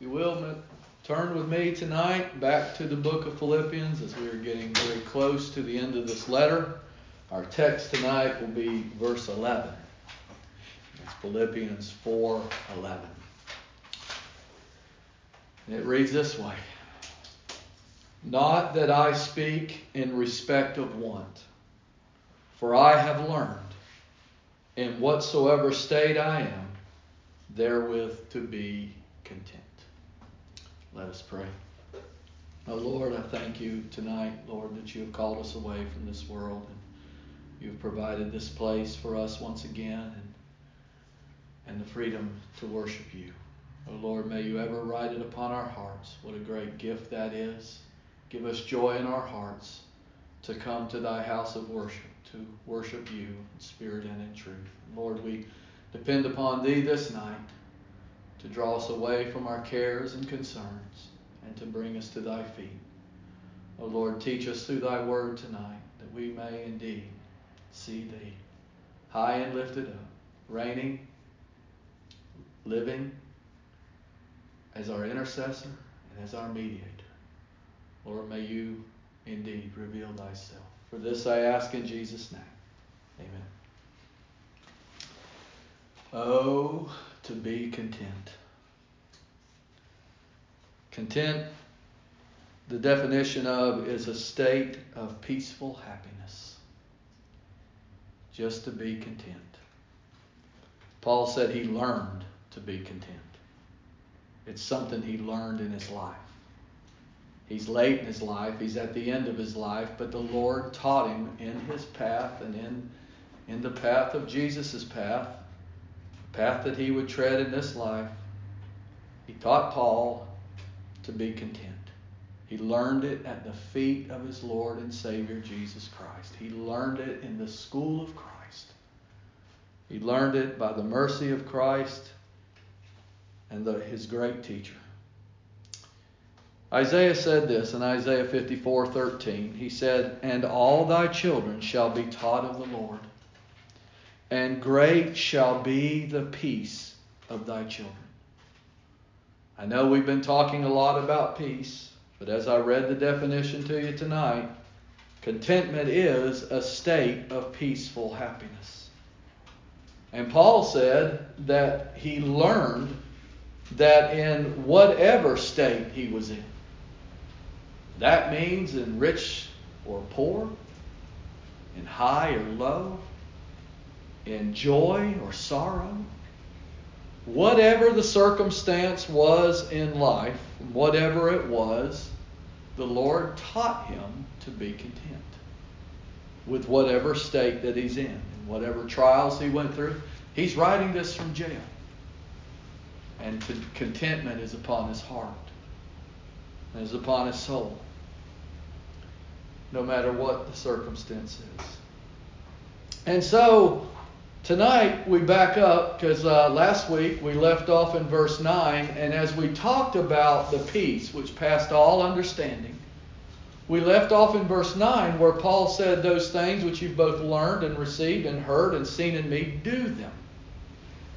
you will turn with me tonight back to the book of Philippians as we are getting very close to the end of this letter. Our text tonight will be verse 11. It's Philippians 4:11. It reads this way: Not that I speak in respect of want, for I have learned in whatsoever state I am, therewith to be content. Let us pray. Oh Lord, I thank you tonight, Lord, that you have called us away from this world and you've provided this place for us once again and, and the freedom to worship you. Oh Lord, may you ever write it upon our hearts. What a great gift that is. Give us joy in our hearts to come to thy house of worship, to worship you in spirit and in truth. Lord, we depend upon thee this night to draw us away from our cares and concerns and to bring us to thy feet. O Lord, teach us through thy word tonight that we may indeed see thee high and lifted up, reigning, living as our intercessor and as our mediator. Lord, may you indeed reveal thyself. For this I ask in Jesus' name. Amen. Oh, to be content. Content, the definition of is a state of peaceful happiness. Just to be content. Paul said he learned to be content. It's something he learned in his life. He's late in his life, he's at the end of his life, but the Lord taught him in his path and in, in the path of Jesus' path path that he would tread in this life, he taught Paul to be content. He learned it at the feet of his Lord and Savior Jesus Christ. He learned it in the school of Christ. He learned it by the mercy of Christ and the, his great teacher. Isaiah said this in Isaiah 54:13. He said, "And all thy children shall be taught of the Lord." And great shall be the peace of thy children. I know we've been talking a lot about peace, but as I read the definition to you tonight, contentment is a state of peaceful happiness. And Paul said that he learned that in whatever state he was in, that means in rich or poor, in high or low, in joy or sorrow, whatever the circumstance was in life, whatever it was, the Lord taught him to be content with whatever state that he's in and whatever trials he went through. He's writing this from jail. And contentment is upon his heart, and is upon his soul, no matter what the circumstance is. And so, Tonight, we back up because uh, last week we left off in verse 9, and as we talked about the peace which passed all understanding, we left off in verse 9 where Paul said, Those things which you've both learned and received and heard and seen in me, do them,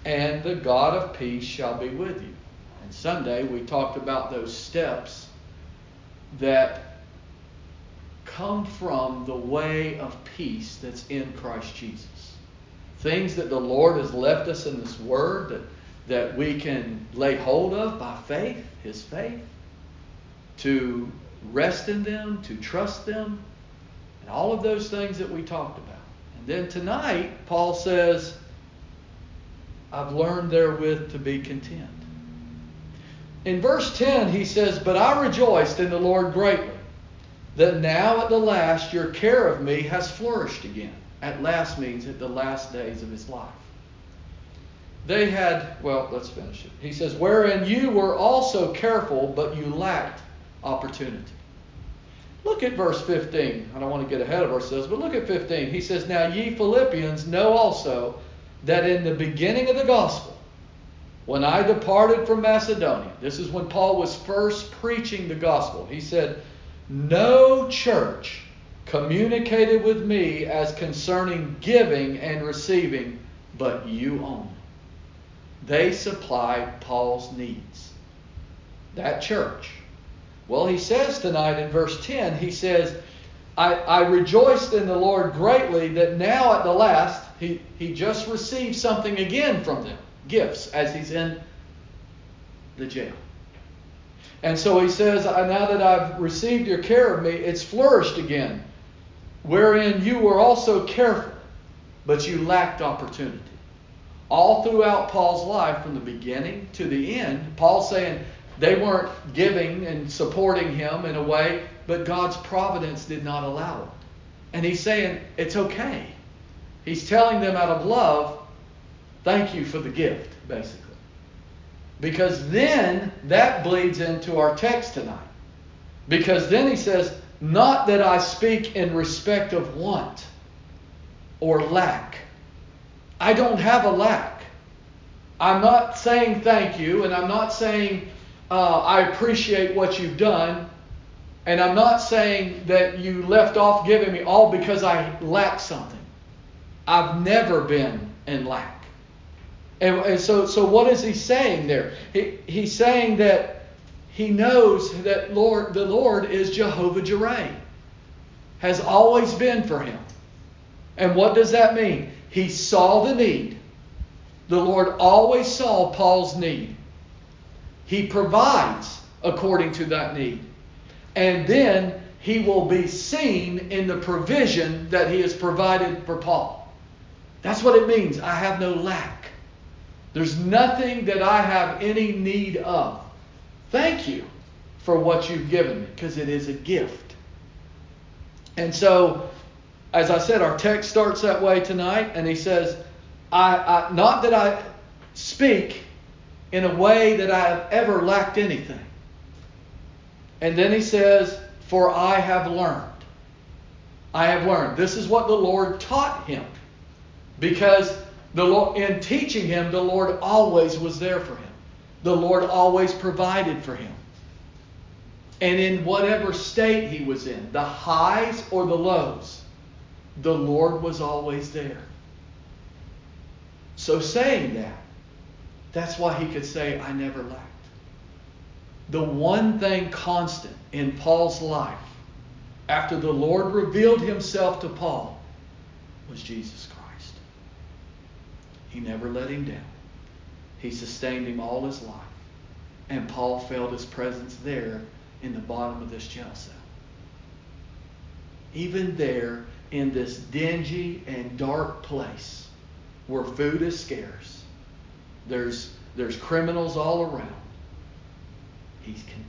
and the God of peace shall be with you. And Sunday we talked about those steps that come from the way of peace that's in Christ Jesus things that the Lord has left us in this Word that, that we can lay hold of by faith, His faith, to rest in them, to trust them, and all of those things that we talked about. And then tonight, Paul says, I've learned therewith to be content. In verse 10, he says, But I rejoiced in the Lord greatly, that now at the last your care of me has flourished again at last means at the last days of his life. They had, well, let's finish it. He says, Wherein you were also careful, but you lacked opportunity. Look at verse 15. I don't want to get ahead of ourselves, but look at 15. He says, Now ye Philippians know also that in the beginning of the gospel, when I departed from Macedonia, this is when Paul was first preaching the gospel, he said, No church communicated with me as concerning giving and receiving, but you only. They supplied Paul's needs. that church. Well, he says tonight in verse 10, he says, I, I rejoiced in the Lord greatly that now at the last he, he just received something again from them, gifts, as he's in the jail. And so he says, Now that I've received your care of me, it's flourished again, wherein you were also careful, but you lacked opportunity. All throughout Paul's life, from the beginning to the end, Paul's saying they weren't giving and supporting him in a way, but God's providence did not allow it. And he's saying, It's okay. He's telling them out of love, Thank you for the gift, basically. Because then that bleeds into our text tonight. Because then he says, Not that I speak in respect of want or lack. I don't have a lack. I'm not saying thank you, and I'm not saying uh, I appreciate what you've done, and I'm not saying that you left off giving me all because I lack something. I've never been in lack. And, and so, so what is he saying there? He, he's saying that he knows that Lord, the Lord is Jehovah Jireh, has always been for him. And what does that mean? He saw the need. The Lord always saw Paul's need. He provides according to that need. And then he will be seen in the provision that he has provided for Paul. That's what it means. I have no lack. There's nothing that I have any need of. Thank you for what you've given me because it is a gift. And so, as I said, our text starts that way tonight, and he says, I, I, not that I speak in a way that I have ever lacked anything. And then he says, For I have learned. I have learned. This is what the Lord taught him. Because the Lord, in teaching him, the Lord always was there for him. The Lord always provided for him. And in whatever state he was in, the highs or the lows, the Lord was always there. So, saying that, that's why he could say, I never lacked. The one thing constant in Paul's life after the Lord revealed himself to Paul was Jesus Christ. He never let him down. He sustained him all his life. And Paul felt his presence there in the bottom of this jail cell. Even there in this dingy and dark place where food is scarce, there's, there's criminals all around, he's content.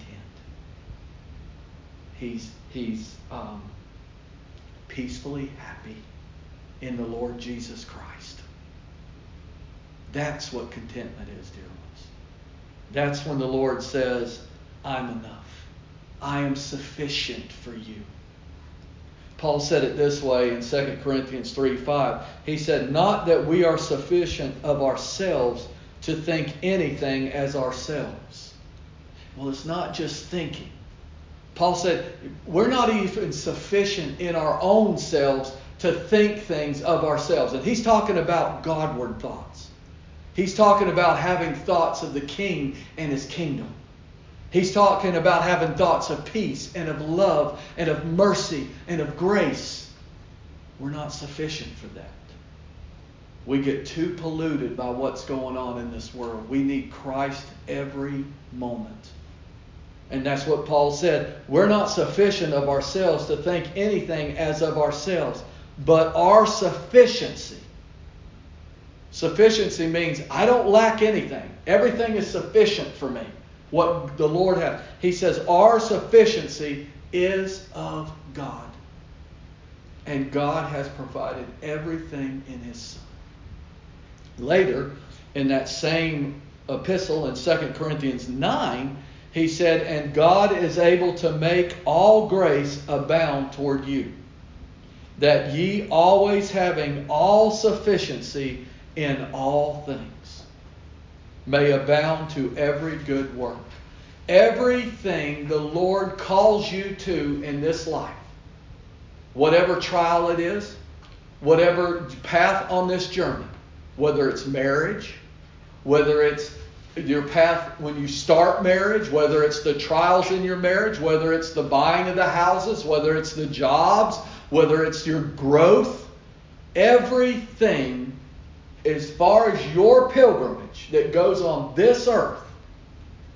He's, he's um, peacefully happy in the Lord Jesus Christ. That's what contentment is, dear ones. That's when the Lord says, I'm enough. I am sufficient for you. Paul said it this way in 2 Corinthians 3 5. He said, Not that we are sufficient of ourselves to think anything as ourselves. Well, it's not just thinking. Paul said, We're not even sufficient in our own selves to think things of ourselves. And he's talking about Godward thoughts. He's talking about having thoughts of the king and his kingdom. He's talking about having thoughts of peace and of love and of mercy and of grace. We're not sufficient for that. We get too polluted by what's going on in this world. We need Christ every moment. And that's what Paul said. We're not sufficient of ourselves to think anything as of ourselves, but our sufficiency Sufficiency means I don't lack anything. Everything is sufficient for me. What the Lord has. He says, Our sufficiency is of God. And God has provided everything in His Son. Later, in that same epistle in 2 Corinthians 9, he said, And God is able to make all grace abound toward you, that ye always having all sufficiency in all things may abound to every good work. Everything the Lord calls you to in this life, whatever trial it is, whatever path on this journey, whether it's marriage, whether it's your path when you start marriage, whether it's the trials in your marriage, whether it's the buying of the houses, whether it's the jobs, whether it's your growth, everything as far as your pilgrimage that goes on this earth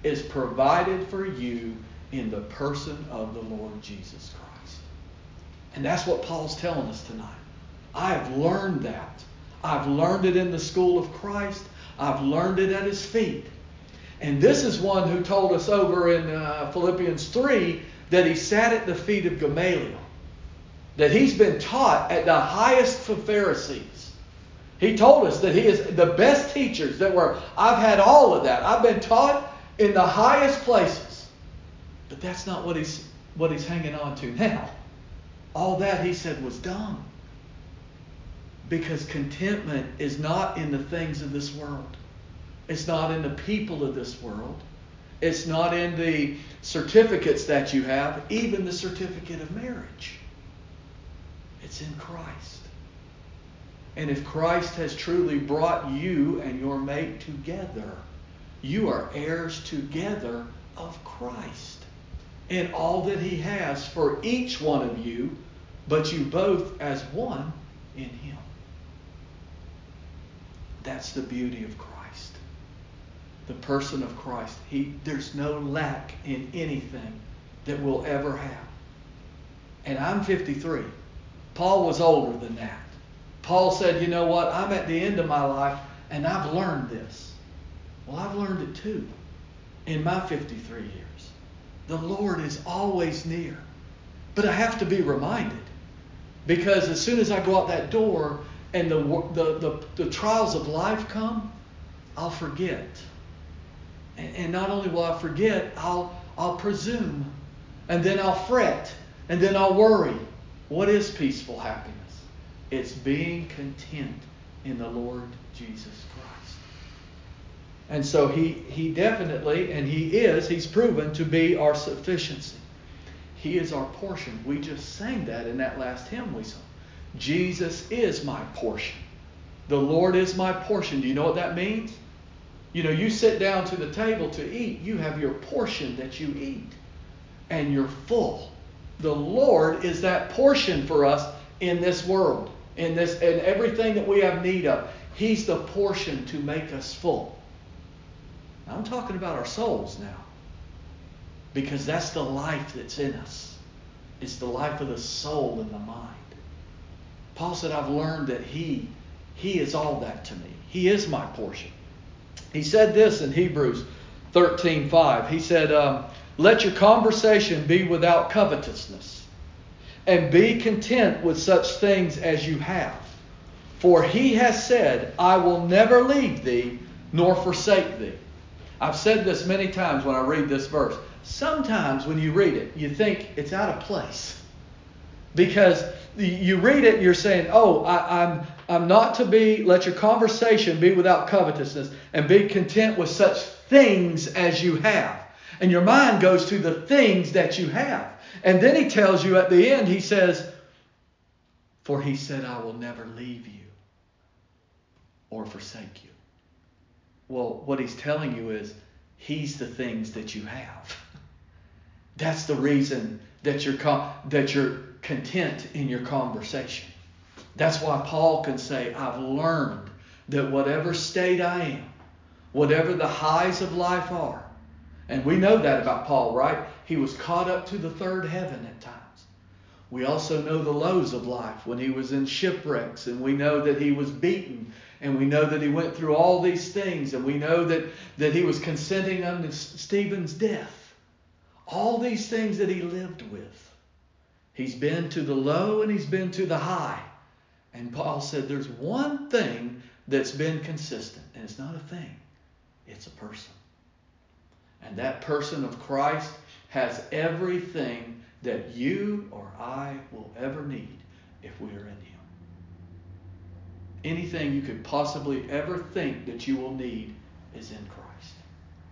is provided for you in the person of the Lord Jesus Christ. And that's what Paul's telling us tonight. I have learned that. I've learned it in the school of Christ. I've learned it at his feet. And this is one who told us over in uh, Philippians 3 that he sat at the feet of Gamaliel, that he's been taught at the highest of Pharisees. He told us that he is the best teachers that were, I've had all of that. I've been taught in the highest places. But that's not what he's, what he's hanging on to now. All that, he said, was dumb. Because contentment is not in the things of this world. It's not in the people of this world. It's not in the certificates that you have, even the certificate of marriage. It's in Christ. And if Christ has truly brought you and your mate together, you are heirs together of Christ and all that he has for each one of you, but you both as one in him. That's the beauty of Christ. The person of Christ. He, there's no lack in anything that we'll ever have. And I'm 53. Paul was older than that. Paul said, You know what? I'm at the end of my life and I've learned this. Well, I've learned it too in my 53 years. The Lord is always near. But I have to be reminded because as soon as I go out that door and the, the, the, the trials of life come, I'll forget. And, and not only will I forget, I'll, I'll presume. And then I'll fret. And then I'll worry. What is peaceful happiness? It's being content in the Lord Jesus Christ. And so he, he definitely, and he is, he's proven to be our sufficiency. He is our portion. We just sang that in that last hymn we sung. Jesus is my portion. The Lord is my portion. Do you know what that means? You know, you sit down to the table to eat, you have your portion that you eat, and you're full. The Lord is that portion for us in this world, in this and everything that we have need of. He's the portion to make us full. I'm talking about our souls now. Because that's the life that's in us. It's the life of the soul and the mind. Paul said, I've learned that He, He is all that to me. He is my portion. He said this in Hebrews 13:5. He said, um, "Let your conversation be without covetousness, and be content with such things as you have. For He has said, I will never leave thee nor forsake thee." I've said this many times when I read this verse. Sometimes when you read it, you think it's out of place because you read it and you're saying, "Oh, I, I'm, I'm not to be. Let your conversation be without covetousness, and be content with such things as you have." And your mind goes to the things that you have, and then he tells you at the end, he says, "For he said, I will never leave you or forsake you." Well, what he's telling you is, he's the things that you have. That's the reason that you're that you're content in your conversation. That's why Paul can say, I've learned that whatever state I am, whatever the highs of life are, and we know that about Paul, right? He was caught up to the third heaven at times. We also know the lows of life when he was in shipwrecks, and we know that he was beaten, and we know that he went through all these things, and we know that, that he was consenting unto Stephen's death. All these things that he lived with. He's been to the low and he's been to the high. And Paul said there's one thing that's been consistent, and it's not a thing, it's a person. And that person of Christ has everything that you or I will ever need if we are in Him. Anything you could possibly ever think that you will need is in Christ.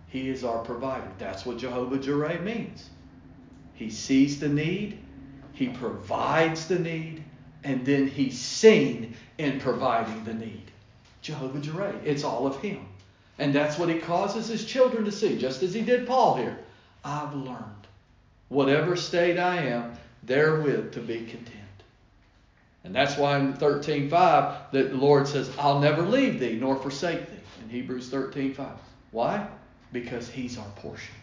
He is our provider. That's what Jehovah Jireh means. He sees the need he provides the need, and then He's seen in providing the need. Jehovah Jireh. It's all of Him. And that's what he causes his children to see, just as he did Paul here. I've learned, whatever state I am, therewith to be content. And that's why in 13.5 that the Lord says, I'll never leave thee nor forsake thee in Hebrews 13.5. Why? Because he's our portion.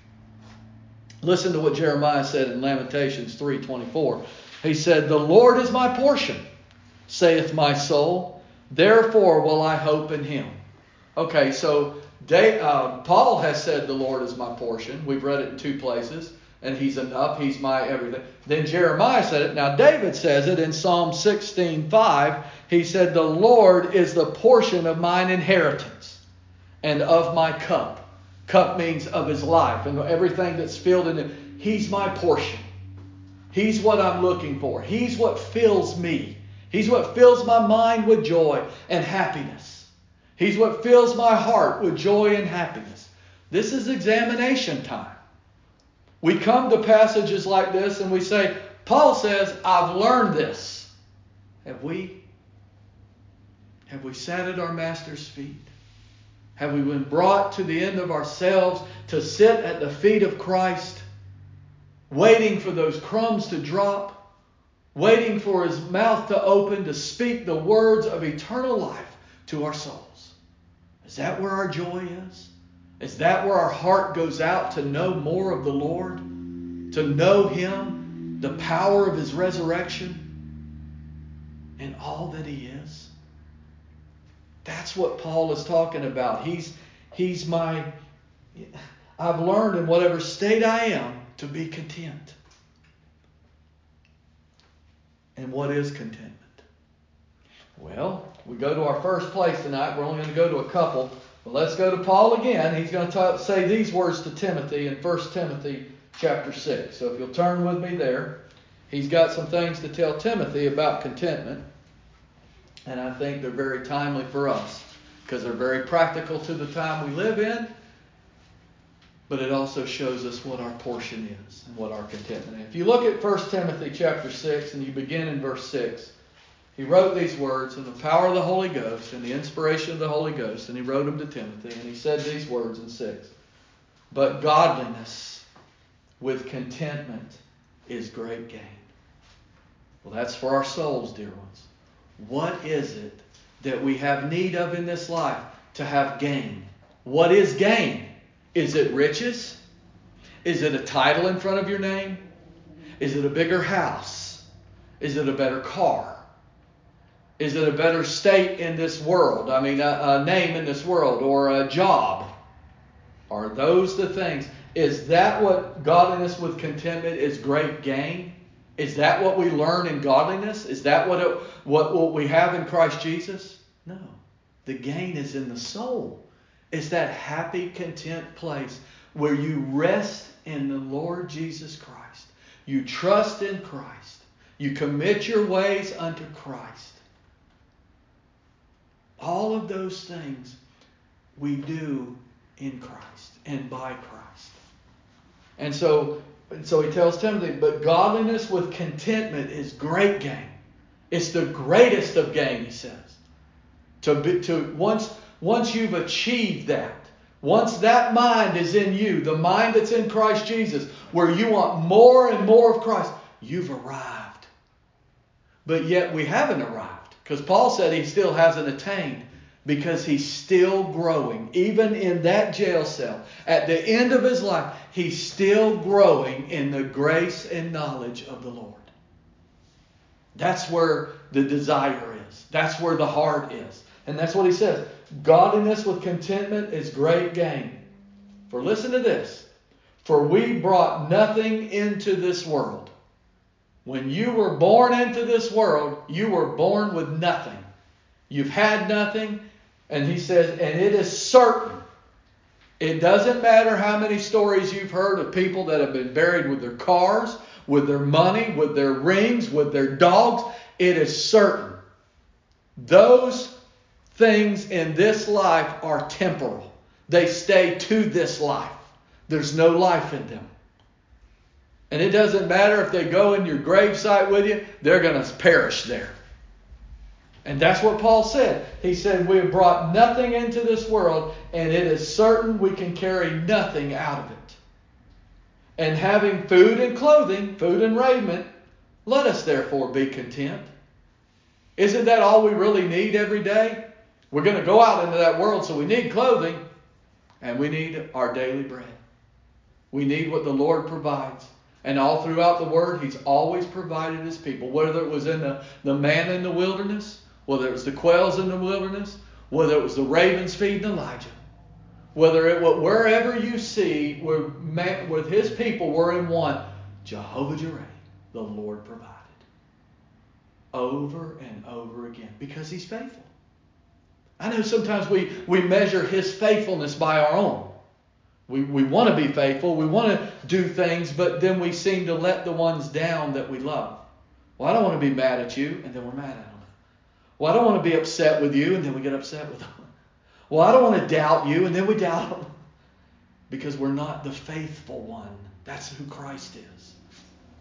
Listen to what Jeremiah said in Lamentations 3:24. He said, "The Lord is my portion, saith my soul; therefore will I hope in him." Okay, so they, uh, Paul has said, "The Lord is my portion." We've read it in two places, and He's enough. He's my everything. Then Jeremiah said it. Now David says it in Psalm 16:5. He said, "The Lord is the portion of mine inheritance, and of my cup." Cup means of his life and everything that's filled in it. He's my portion. He's what I'm looking for. He's what fills me. He's what fills my mind with joy and happiness. He's what fills my heart with joy and happiness. This is examination time. We come to passages like this and we say, Paul says, I've learned this. Have we? Have we sat at our master's feet? Have we been brought to the end of ourselves to sit at the feet of Christ, waiting for those crumbs to drop, waiting for his mouth to open to speak the words of eternal life to our souls? Is that where our joy is? Is that where our heart goes out to know more of the Lord? To know Him, the power of His resurrection, and all that He is? That's what Paul is talking about. He's he's my I've learned in whatever state I am to be content. And what is contentment? Well, we go to our first place tonight. We're only going to go to a couple. But let's go to Paul again. He's going to talk, say these words to Timothy in 1 Timothy chapter 6. So if you'll turn with me there, he's got some things to tell Timothy about contentment. And I think they're very timely for us because they're very practical to the time we live in. But it also shows us what our portion is and what our contentment is. If you look at 1 Timothy chapter 6 and you begin in verse 6, he wrote these words in the power of the Holy Ghost and the inspiration of the Holy Ghost, and he wrote them to Timothy, and he said these words in 6. But godliness with contentment is great gain. Well, that's for our souls, dear ones. What is it that we have need of in this life to have gain? What is gain? Is it riches? Is it a title in front of your name? Is it a bigger house? Is it a better car? Is it a better state in this world? I mean, a, a name in this world or a job? Are those the things? Is that what godliness with contentment is great gain? Is that what we learn in godliness? Is that what, it, what, what we have in Christ Jesus? No. The gain is in the soul. It's that happy, content place where you rest in the Lord Jesus Christ. You trust in Christ. You commit your ways unto Christ. All of those things we do in Christ and by Christ. And so so he tells Timothy, but godliness with contentment is great gain. It's the greatest of gain, he says. To be, to once once you've achieved that, once that mind is in you, the mind that's in Christ Jesus, where you want more and more of Christ, you've arrived. But yet we haven't arrived because Paul said he still hasn't attained because he's still growing. Even in that jail cell, at the end of his life, he's still growing in the grace and knowledge of the Lord. That's where the desire is, that's where the heart is. And that's what he says. Godliness with contentment is great gain. For listen to this. For we brought nothing into this world. When you were born into this world, you were born with nothing. You've had nothing, and he says, and it is certain. It doesn't matter how many stories you've heard of people that have been buried with their cars, with their money, with their rings, with their dogs. It is certain. Those things in this life are temporal. They stay to this life. There's no life in them. And it doesn't matter if they go in your gravesite with you, they're going to perish there. And that's what Paul said. He said, We have brought nothing into this world, and it is certain we can carry nothing out of it. And having food and clothing, food and raiment, let us therefore be content. Isn't that all we really need every day? We're going to go out into that world, so we need clothing and we need our daily bread. We need what the Lord provides. And all throughout the Word, He's always provided His people, whether it was in the, the man in the wilderness, whether it was the quails in the wilderness, whether it was the ravens feeding Elijah, whether it was wherever you see where, man, where His people were in one, Jehovah Jireh, the Lord provided. Over and over again because He's faithful. I know sometimes we, we measure His faithfulness by our own. We, we want to be faithful, we want to do things, but then we seem to let the ones down that we love. Well, I don't want to be mad at you, and then we're mad at them. Well, I don't want to be upset with you, and then we get upset with them. Well, I don't want to doubt you, and then we doubt them. Because we're not the faithful one. That's who Christ is.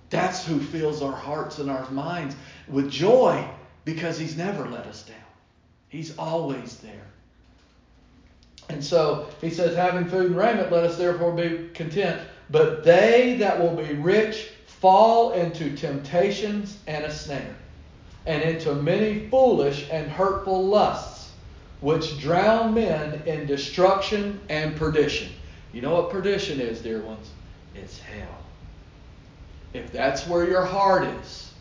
That's who fills our hearts and our minds with joy because he's never let us down. He's always there. And so he says, having food and raiment, let us therefore be content. But they that will be rich fall into temptations and a snare, and into many foolish and hurtful lusts, which drown men in destruction and perdition. You know what perdition is, dear ones? It's hell. If that's where your heart is,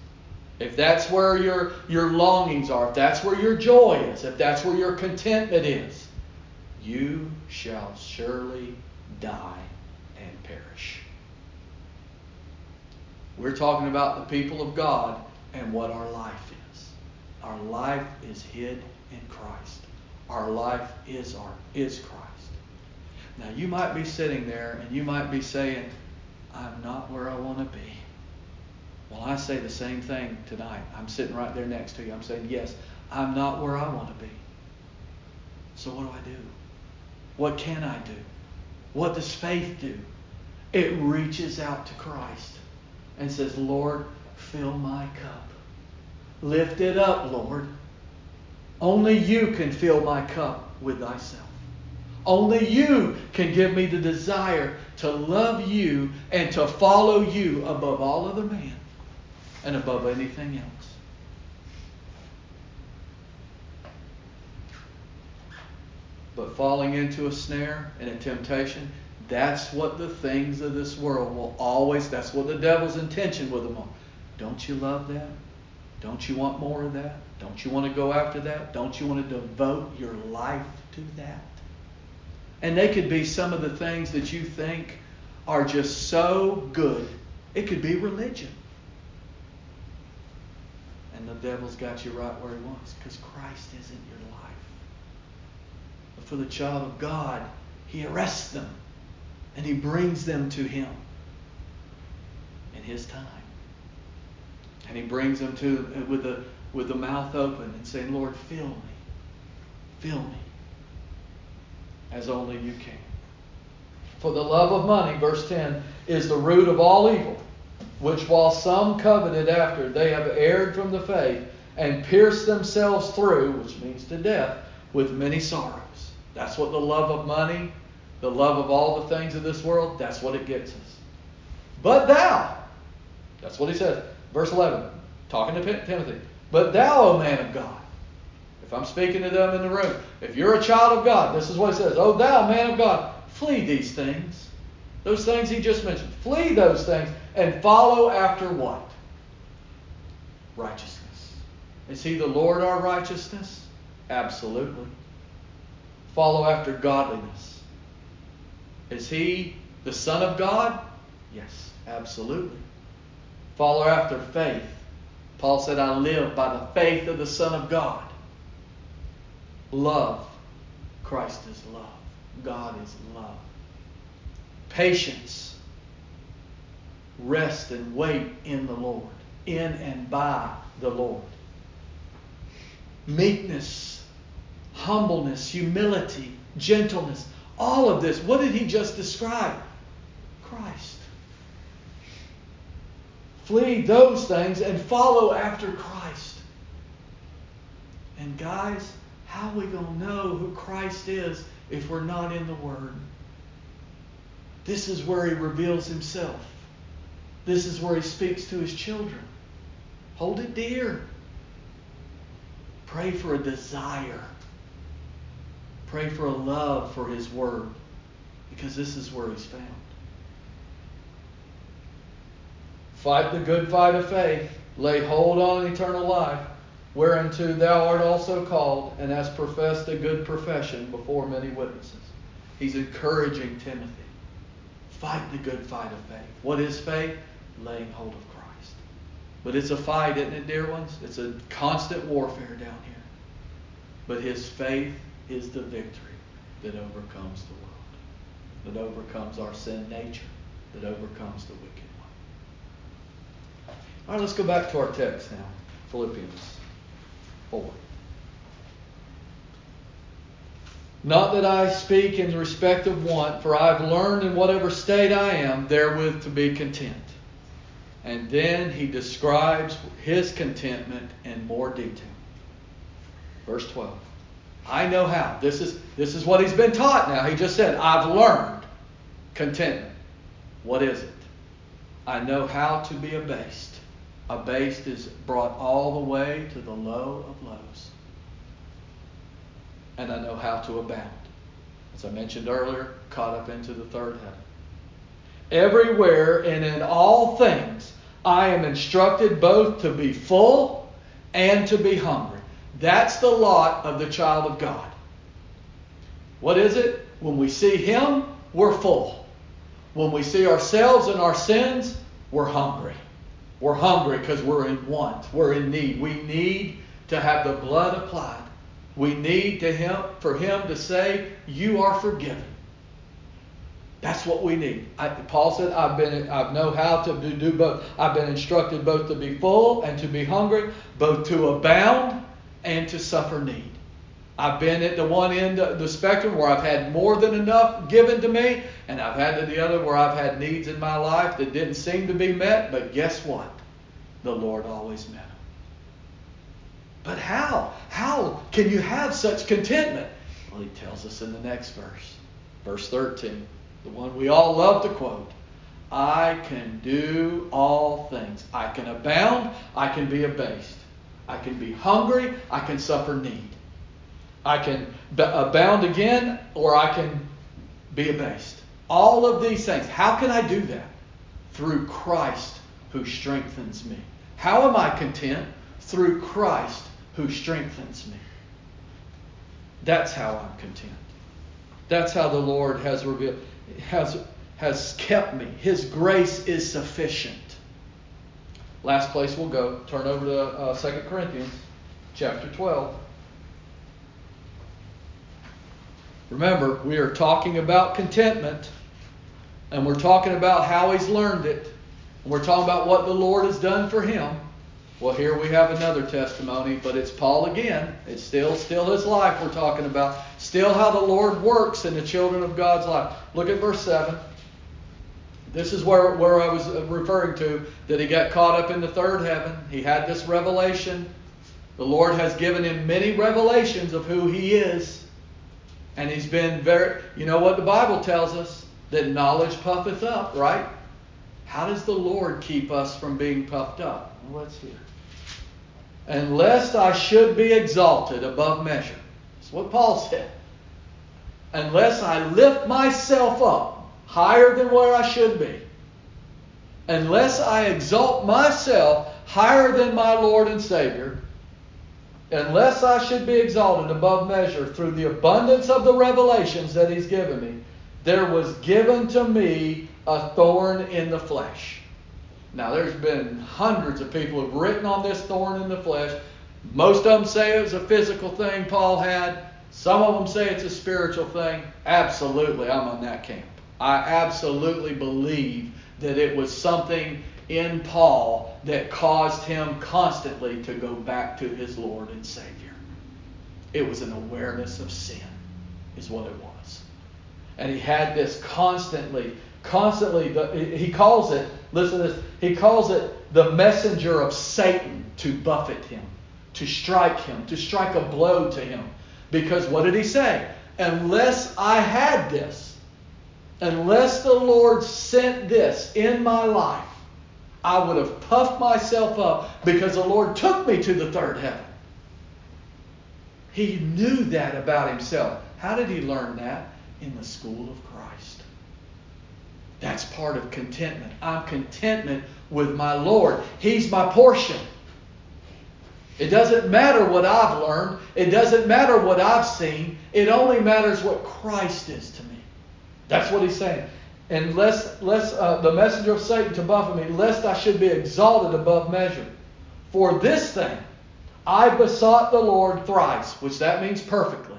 if that's where your, your longings are, if that's where your joy is, if that's where your contentment is, you shall surely die and perish. We're talking about the people of God and what our life is. Our life is hid in Christ. Our life is our is Christ. Now you might be sitting there and you might be saying, I'm not where I want to be. Well, I say the same thing tonight. I'm sitting right there next to you. I'm saying, yes, I'm not where I want to be. So what do I do? What can I do? What does faith do? It reaches out to Christ and says, Lord, fill my cup. Lift it up, Lord. Only you can fill my cup with thyself. Only you can give me the desire to love you and to follow you above all other man and above anything else. But falling into a snare and a temptation, that's what the things of this world will always, that's what the devil's intention with them are. Don't you love that? Don't you want more of that? Don't you want to go after that? Don't you want to devote your life to that? And they could be some of the things that you think are just so good. It could be religion. And the devil's got you right where he wants because Christ isn't your life. For the child of God, he arrests them and he brings them to him in his time. And he brings them to with the with the mouth open and saying, Lord, fill me. Fill me as only you can. For the love of money, verse 10, is the root of all evil, which while some coveted after, they have erred from the faith and pierced themselves through, which means to death, with many sorrows. That's what the love of money, the love of all the things of this world, that's what it gets us. But thou, that's what he says, verse 11, talking to Timothy, but thou, O man of God, if I'm speaking to them in the room, if you're a child of God, this is what he says, O thou, man of God, flee these things. Those things he just mentioned. Flee those things and follow after what? Righteousness. Is he the Lord our righteousness? Absolutely. Follow after godliness. Is he the Son of God? Yes, absolutely. Follow after faith. Paul said, I live by the faith of the Son of God. Love. Christ is love. God is love. Patience. Rest and wait in the Lord, in and by the Lord. Meekness, humbleness, humility, gentleness. All of this. What did he just describe? Christ. Flee those things and follow after Christ. And guys, how are we going to know who Christ is if we're not in the Word? This is where He reveals Himself. This is where He speaks to His children. Hold it dear. Pray for a desire. Pray for a love for His Word because this is where He's found. Fight the good fight of faith. Lay hold on eternal life, whereunto thou art also called, and hast professed a good profession before many witnesses. He's encouraging Timothy. Fight the good fight of faith. What is faith? Laying hold of Christ. But it's a fight, isn't it, dear ones? It's a constant warfare down here. But his faith is the victory that overcomes the world, that overcomes our sin nature, that overcomes the wicked one. All right, let's go back to our text now Philippians 4. Not that I speak in respect of want, for I have learned in whatever state I am therewith to be content. And then he describes his contentment in more detail. Verse 12. I know how. This is, this is what he's been taught now. He just said, I've learned contentment. What is it? I know how to be abased. Abased is brought all the way to the low of lows. And I know how to abound. As I mentioned earlier, caught up into the third heaven. Everywhere and in all things, I am instructed both to be full and to be hungry. That's the lot of the child of God. What is it? When we see Him, we're full. When we see ourselves and our sins, we're hungry. We're hungry because we're in want. We're in need. We need to have the blood applied. We need to him, for Him to say, You are forgiven. That's what we need. I, Paul said, I've been, I know how to do, do both. I've been instructed both to be full and to be hungry, both to abound and to suffer need. I've been at the one end of the spectrum where I've had more than enough given to me, and I've had to the other where I've had needs in my life that didn't seem to be met, but guess what? The Lord always met them. But how? How can you have such contentment? Well, he tells us in the next verse, verse 13 the one we all love to quote. I can do all things. I can abound. I can be abased. I can be hungry. I can suffer need. I can abound again, or I can be abased. All of these things. How can I do that? Through Christ who strengthens me. How am I content? Through Christ who strengthens me. That's how I'm content. That's how the Lord has revealed has, has kept me. His grace is sufficient. Last place we'll go, turn over to uh, 2 Corinthians chapter 12. Remember, we are talking about contentment, and we're talking about how he's learned it, and we're talking about what the Lord has done for him. Well, here we have another testimony, but it's Paul again. It's still still his life we're talking about. Still how the Lord works in the children of God's life. Look at verse 7. This is where, where I was referring to that he got caught up in the third heaven. He had this revelation. The Lord has given him many revelations of who he is. And he's been very, you know what the Bible tells us? That knowledge puffeth up, right? How does the Lord keep us from being puffed up? Let's hear and lest I should be exalted above measure. That's what Paul said. Unless I lift myself up higher than where I should be. Unless I exalt myself higher than my Lord and Savior. Unless I should be exalted above measure through the abundance of the revelations that He's given me, there was given to me a thorn in the flesh now, there's been hundreds of people who've written on this thorn in the flesh. Most of them say it was a physical thing Paul had. Some of them say it's a spiritual thing. Absolutely, I'm on that camp. I absolutely believe that it was something in Paul that caused him constantly to go back to his Lord and Savior. It was an awareness of sin, is what it was. And he had this constantly, constantly, he calls it Listen to this. He calls it the messenger of Satan to buffet him, to strike him, to strike a blow to him. Because what did he say? Unless I had this, unless the Lord sent this in my life, I would have puffed myself up because the Lord took me to the third heaven. He knew that about himself. How did he learn that? In the school of Christ. That's part of contentment. I'm contentment with my Lord. He's my portion. It doesn't matter what I've learned. It doesn't matter what I've seen. It only matters what Christ is. That's what he's saying. And lest, lest uh, the messenger of Satan to buffet me, lest I should be exalted above measure. For this thing I besought the Lord thrice, which that means perfectly.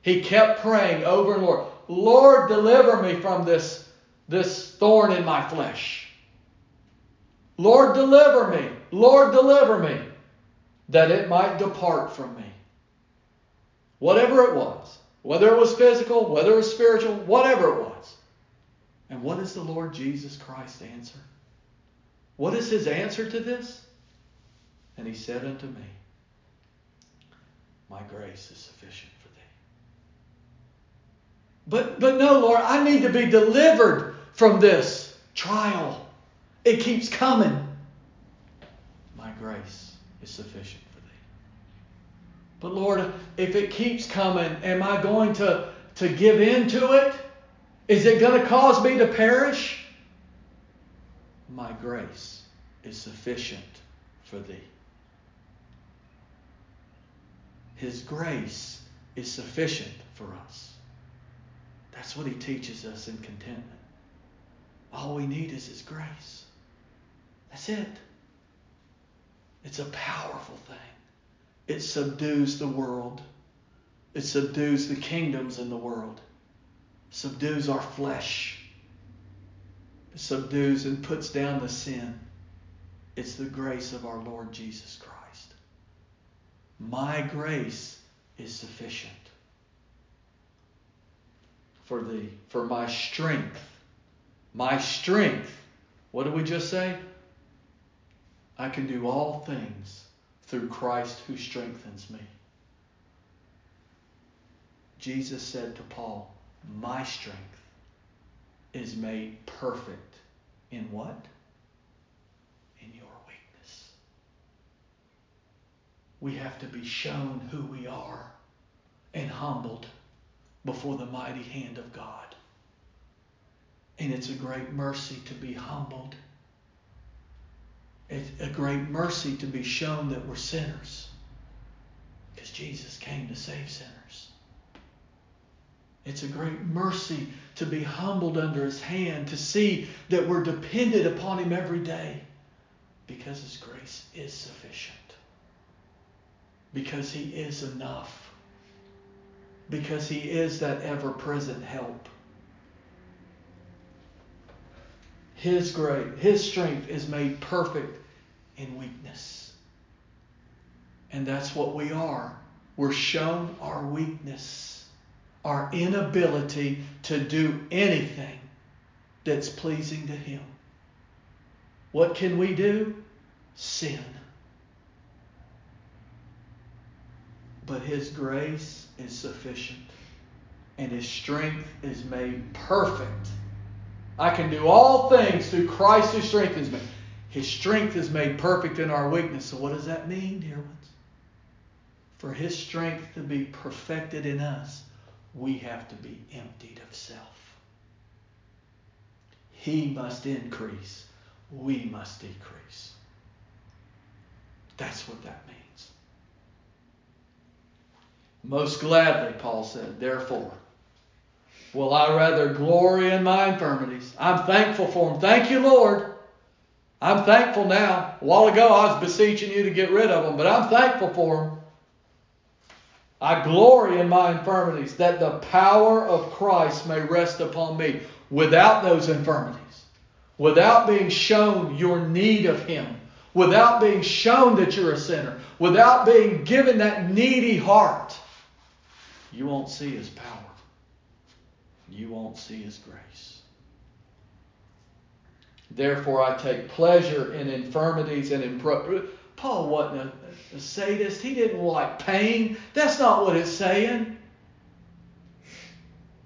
He kept praying over and Lord, Lord, deliver me from this, this thorn in my flesh. Lord, deliver me. Lord, deliver me that it might depart from me. Whatever it was, whether it was physical, whether it was spiritual, whatever it was. And what is the Lord Jesus Christ answer? What is his answer to this? And he said unto me, My grace is sufficient for thee. But but no, Lord, I need to be delivered from this trial. It keeps coming. My grace is sufficient. But Lord, if it keeps coming, am I going to, to give in to it? Is it going to cause me to perish? My grace is sufficient for thee. His grace is sufficient for us. That's what he teaches us in contentment. All we need is his grace. That's it. It's a powerful thing. It subdues the world. It subdues the kingdoms in the world. Subdues our flesh. It subdues and puts down the sin. It's the grace of our Lord Jesus Christ. My grace is sufficient for thee, for my strength. My strength. What did we just say? I can do all things through Christ who strengthens me. Jesus said to Paul, My strength is made perfect in what? In your weakness. We have to be shown who we are and humbled before the mighty hand of God. And it's a great mercy to be humbled it's a great mercy to be shown that we're sinners because Jesus came to save sinners. It's a great mercy to be humbled under his hand, to see that we're dependent upon him every day because his grace is sufficient, because he is enough, because he is that ever present help. His great, His strength is made perfect in weakness. And that's what we are. We're shown our weakness, our inability to do anything that's pleasing to Him. What can we do? Sin. But His grace is sufficient, and His strength is made perfect I can do all things through Christ who strengthens me. His strength is made perfect in our weakness. So, what does that mean, dear ones? For His strength to be perfected in us, we have to be emptied of self. He must increase, we must decrease. That's what that means. Most gladly, Paul said, therefore Will I rather glory in my infirmities? I'm thankful for them. Thank you, Lord. I'm thankful now. A while ago, I was beseeching you to get rid of them, but I'm thankful for them. I glory in my infirmities, that the power of Christ may rest upon me without those infirmities, without being shown your need of Him, without being shown that you're a sinner, without being given that needy heart. You won't see His power you won't see his grace. Therefore, I take pleasure in infirmities and in pro- Paul wasn't a, a sadist. He didn't like pain. That's not what it's saying.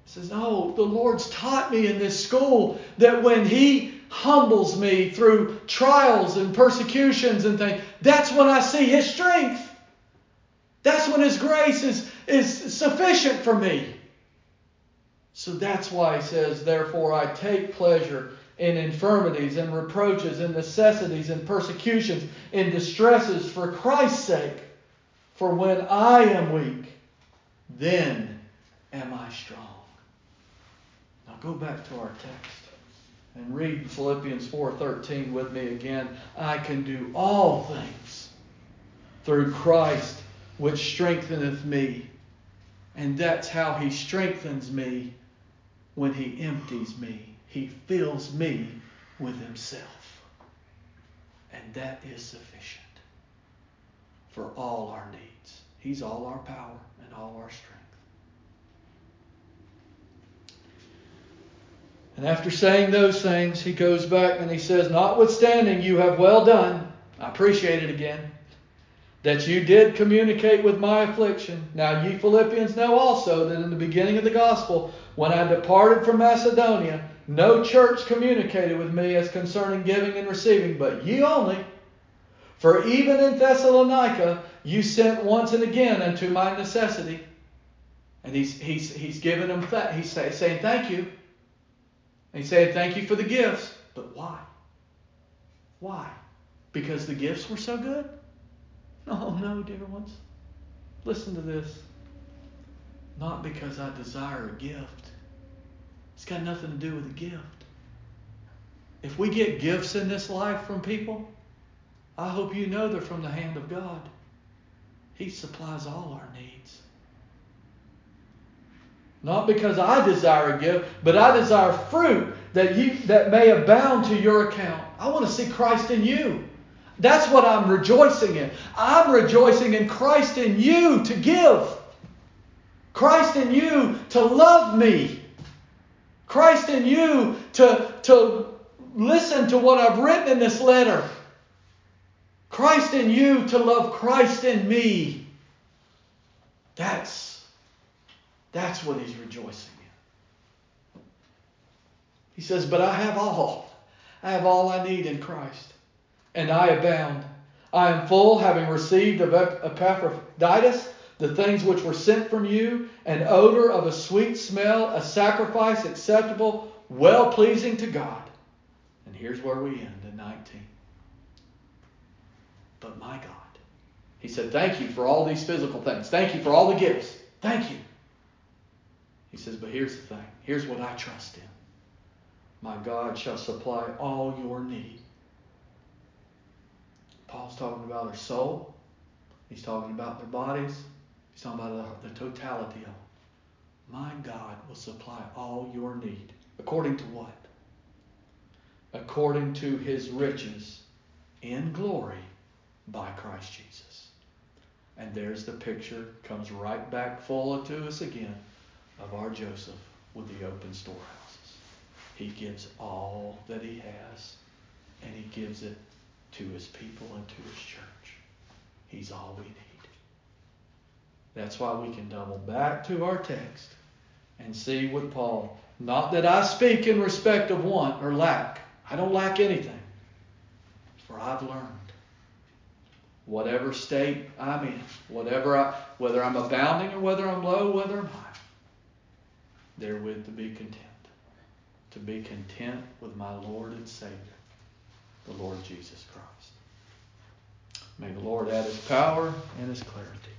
Says, No, the Lord's taught me in this school that when He humbles me through trials and persecutions and things, that's when I see His strength. That's when His grace is, is sufficient for me. So that's why He says, Therefore I take pleasure in infirmities and reproaches and necessities and persecutions and distresses for Christ's sake. For when I am weak, then am I strong. Now go back to our text and read Philippians 4:13 with me again. I can do all things through Christ which strengtheneth me. And that's how he strengthens me when he empties me. He fills me with himself. And that is sufficient for all our needs. He's all our power and all our strength. And after saying those things, he goes back and he says, Notwithstanding, you have well done. I appreciate it again. That you did communicate with my affliction. Now, ye Philippians know also that in the beginning of the gospel, when I departed from Macedonia, no church communicated with me as concerning giving and receiving, but ye only. For even in Thessalonica you sent once and again unto my necessity. And he's, he's, he's giving them, th- he's say, saying thank you. And he's saying thank you for the gifts. But why? Why? Because the gifts were so good? No, no, dear ones. Listen to this. Not because I desire a gift it's got nothing to do with a gift. If we get gifts in this life from people, I hope you know they're from the hand of God. He supplies all our needs. Not because I desire a gift, but I desire fruit that you that may abound to your account. I want to see Christ in you. That's what I'm rejoicing in. I'm rejoicing in Christ in you to give. Christ in you to love me. Christ in you to, to listen to what I've written in this letter. Christ in you to love Christ in me. That's, that's what he's rejoicing in. He says, But I have all. I have all I need in Christ, and I abound. I am full, having received of Epaphroditus the things which were sent from you, an odor of a sweet smell, a sacrifice acceptable, well pleasing to God. And here's where we end in 19. But my God. He said, Thank you for all these physical things. Thank you for all the gifts. Thank you. He says, But here's the thing. Here's what I trust in. My God shall supply all your need. Paul's talking about their soul. He's talking about their bodies. Talking about the, the totality of them. My God will supply all your need. According to what? According to his riches in glory by Christ Jesus. And there's the picture, comes right back full to us again of our Joseph with the open storehouses. He gives all that he has, and he gives it to his people and to his church. He's all we need. That's why we can double back to our text and see with Paul. Not that I speak in respect of want or lack. I don't lack anything. For I've learned. Whatever state I'm in, whatever I, whether I'm abounding or whether I'm low, whether I'm high, therewith to be content. To be content with my Lord and Savior, the Lord Jesus Christ. May the Lord add his power and his clarity.